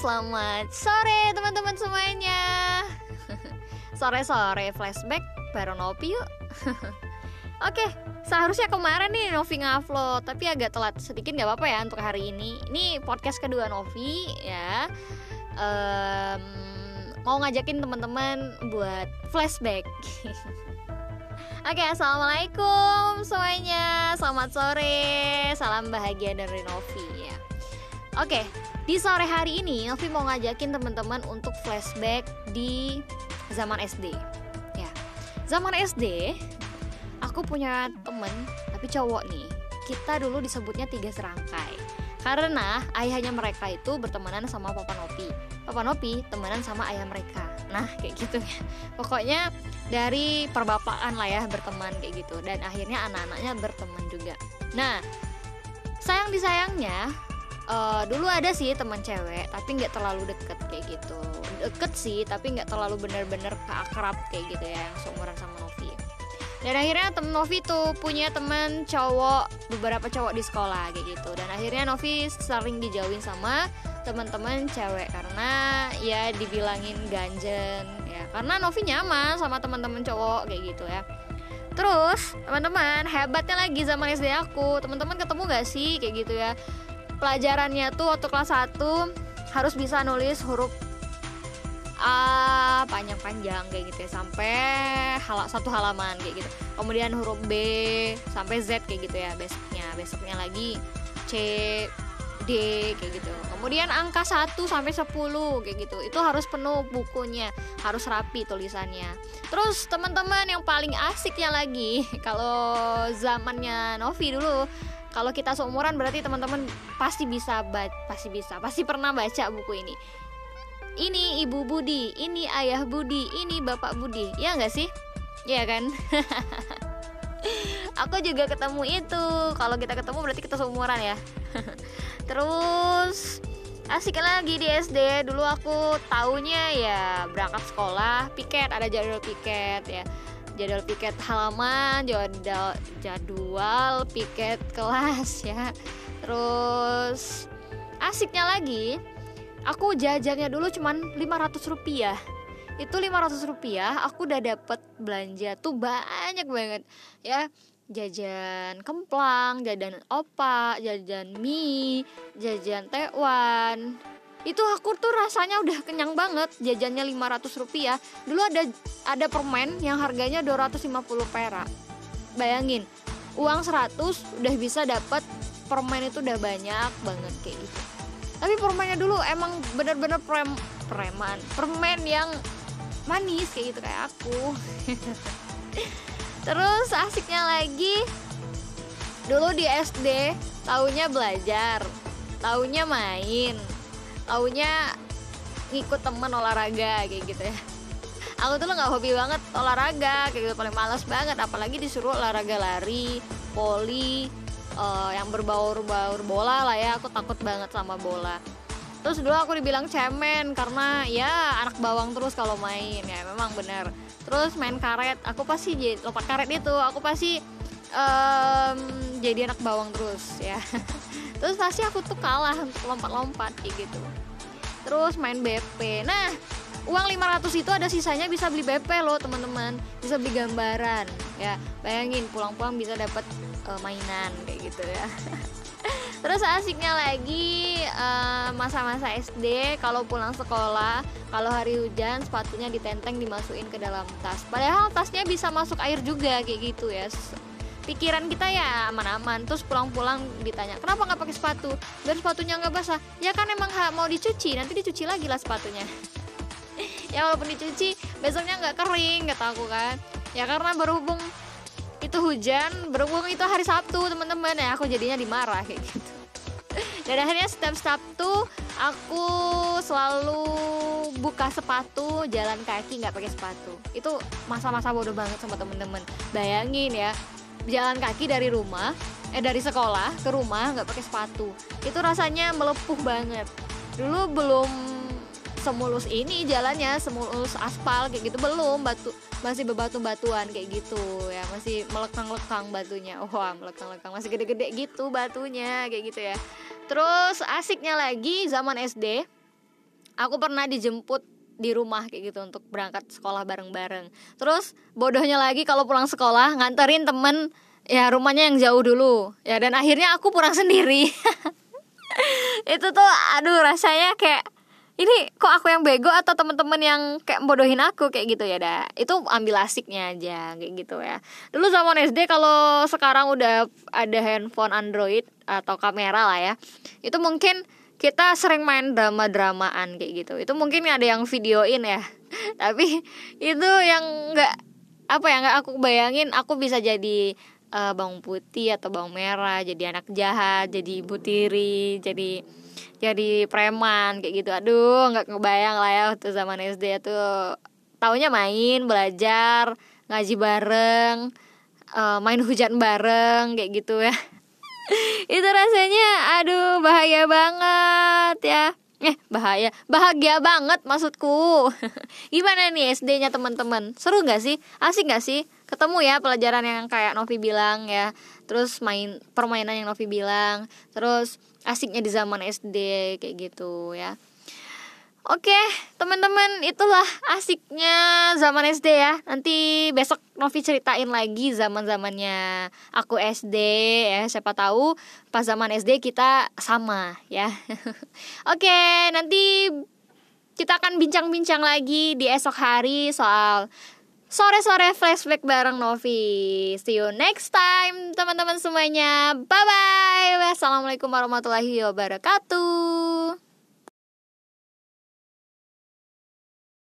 selamat sore teman-teman semuanya. Sore-sore flashback baru Novi yuk. Oke, seharusnya kemarin nih Novi ngupload Tapi agak telat sedikit gak apa-apa ya untuk hari ini. Ini podcast kedua Novi ya. Um, Mau ngajakin teman-teman buat flashback. Oke, assalamualaikum semuanya. Selamat sore, salam bahagia dari Novi ya. Oke, di sore hari ini Novi mau ngajakin teman-teman untuk flashback di zaman SD. Ya, zaman SD, aku punya temen tapi cowok nih. Kita dulu disebutnya tiga serangkai. Karena ayahnya mereka itu bertemanan sama Papa Novi. Papa Novi temenan sama ayah mereka. Nah, kayak gitu ya. Pokoknya dari perbapakan lah ya berteman kayak gitu dan akhirnya anak-anaknya berteman juga nah sayang disayangnya uh, dulu ada sih teman cewek tapi nggak terlalu deket kayak gitu. Deket sih tapi nggak terlalu bener-bener keakrab kayak gitu ya yang seumuran sama Novi. Dan akhirnya temen Novi tuh punya teman cowok beberapa cowok di sekolah kayak gitu. Dan akhirnya Novi sering dijauhin sama teman-teman cewek karena ya dibilangin ganjen ya. Karena Novi nyaman sama teman-teman cowok kayak gitu ya. Terus teman-teman hebatnya lagi zaman SD aku. Teman-teman ketemu gak sih kayak gitu ya pelajarannya tuh waktu kelas 1 harus bisa nulis huruf A panjang-panjang kayak gitu ya. Sampai hal satu halaman kayak gitu. Kemudian huruf B sampai Z kayak gitu ya besoknya. Besoknya lagi C D kayak gitu. Kemudian angka 1 sampai 10 kayak gitu. Itu harus penuh bukunya harus rapi tulisannya. Terus teman-teman yang paling asiknya lagi kalau zamannya Novi dulu kalau kita seumuran berarti teman-teman pasti bisa pasti bisa pasti pernah baca buku ini. Ini ibu Budi ini ayah Budi ini bapak Budi. Ya nggak sih? Ya kan? Aku juga ketemu itu. Kalau kita ketemu berarti kita seumuran ya. Terus asik lagi di SD dulu aku taunya ya berangkat sekolah piket ada jadwal piket ya jadwal piket halaman jadwal jadwal piket kelas ya. Terus asiknya lagi aku jajannya dulu cuman 500 rupiah. Itu 500 rupiah aku udah dapet belanja tuh banyak banget ya. Jajan kemplang, jajan opak, jajan mie, jajan tekwan. Itu aku tuh rasanya udah kenyang banget jajannya 500 rupiah. Dulu ada ada permen yang harganya 250 perak. Bayangin uang 100 udah bisa dapat permen itu udah banyak banget kayak gitu. Tapi permennya dulu emang bener-bener prem, preman Permen yang manis kayak gitu kayak aku. Terus asiknya lagi Dulu di SD Taunya belajar Taunya main Taunya ngikut temen olahraga kayak gitu ya. Aku tuh nggak hobi banget olahraga kayak gitu. Paling malas banget apalagi disuruh olahraga lari, poli, uh, yang berbaur-baur bola lah ya. Aku takut banget sama bola. Terus dulu aku dibilang cemen karena ya anak bawang terus kalau main ya memang benar terus main karet aku pasti jadi lompat karet itu aku pasti um, jadi anak bawang terus ya terus pasti aku tuh kalah lompat-lompat kayak gitu. Terus main BP nah uang 500 itu ada sisanya bisa beli BP loh teman-teman. Bisa beli gambaran ya. Bayangin pulang-pulang bisa dapat uh, mainan kayak gitu ya. Terus asiknya lagi eh, masa-masa uh, SD kalau pulang sekolah, kalau hari hujan sepatunya ditenteng dimasukin ke dalam tas. Padahal tasnya bisa masuk air juga kayak gitu ya. Pikiran kita ya aman-aman. Terus pulang-pulang ditanya, "Kenapa nggak pakai sepatu?" Biar sepatunya nggak basah. Ya kan emang mau dicuci, nanti dicuci lagi lah sepatunya. ya walaupun dicuci, besoknya nggak kering, kata aku kan. Ya karena berhubung itu hujan berhubung itu hari Sabtu teman-teman ya aku jadinya dimarah kayak gitu dan akhirnya setiap Sabtu aku selalu buka sepatu jalan kaki nggak pakai sepatu itu masa-masa bodoh banget sama temen-temen bayangin ya jalan kaki dari rumah eh dari sekolah ke rumah nggak pakai sepatu. Itu rasanya melepuh banget. Dulu belum semulus ini jalannya semulus aspal kayak gitu belum. Batu masih bebatu-batuan kayak gitu. Ya masih melekang-lekang batunya. Wah melekang-lekang. Masih gede-gede gitu batunya kayak gitu ya. Terus asiknya lagi zaman SD aku pernah dijemput di rumah kayak gitu untuk berangkat sekolah bareng-bareng. Terus bodohnya lagi kalau pulang sekolah nganterin temen ya rumahnya yang jauh dulu ya dan akhirnya aku pulang sendiri. itu tuh aduh rasanya kayak ini kok aku yang bego atau temen-temen yang kayak bodohin aku kayak gitu ya dah itu ambil asiknya aja kayak gitu ya dulu zaman SD kalau sekarang udah ada handphone Android atau kamera lah ya itu mungkin kita sering main drama-dramaan kayak gitu. Itu mungkin ada yang videoin ya. Tapi itu yang nggak apa ya nggak aku bayangin aku bisa jadi uh, bawang putih atau bawang merah jadi anak jahat jadi ibu tiri jadi jadi preman kayak gitu. Aduh nggak ngebayang lah ya waktu zaman SD tuh. Taunya main belajar ngaji bareng uh, main hujan bareng kayak gitu ya. Itu rasanya aduh bahaya banget eh bahaya. Bahagia banget maksudku. Gimana nih SD-nya teman-teman? Seru nggak sih? Asik nggak sih? Ketemu ya pelajaran yang kayak Novi bilang ya. Terus main permainan yang Novi bilang. Terus asiknya di zaman SD kayak gitu ya Oke, teman-teman, itulah asiknya zaman SD ya. Nanti besok Novi ceritain lagi zaman-zamannya aku SD ya. Siapa tahu pas zaman SD kita sama ya. Oke, nanti kita akan bincang-bincang lagi di esok hari soal sore-sore flashback bareng Novi. See you next time teman-teman semuanya. Bye bye. Wassalamualaikum warahmatullahi wabarakatuh.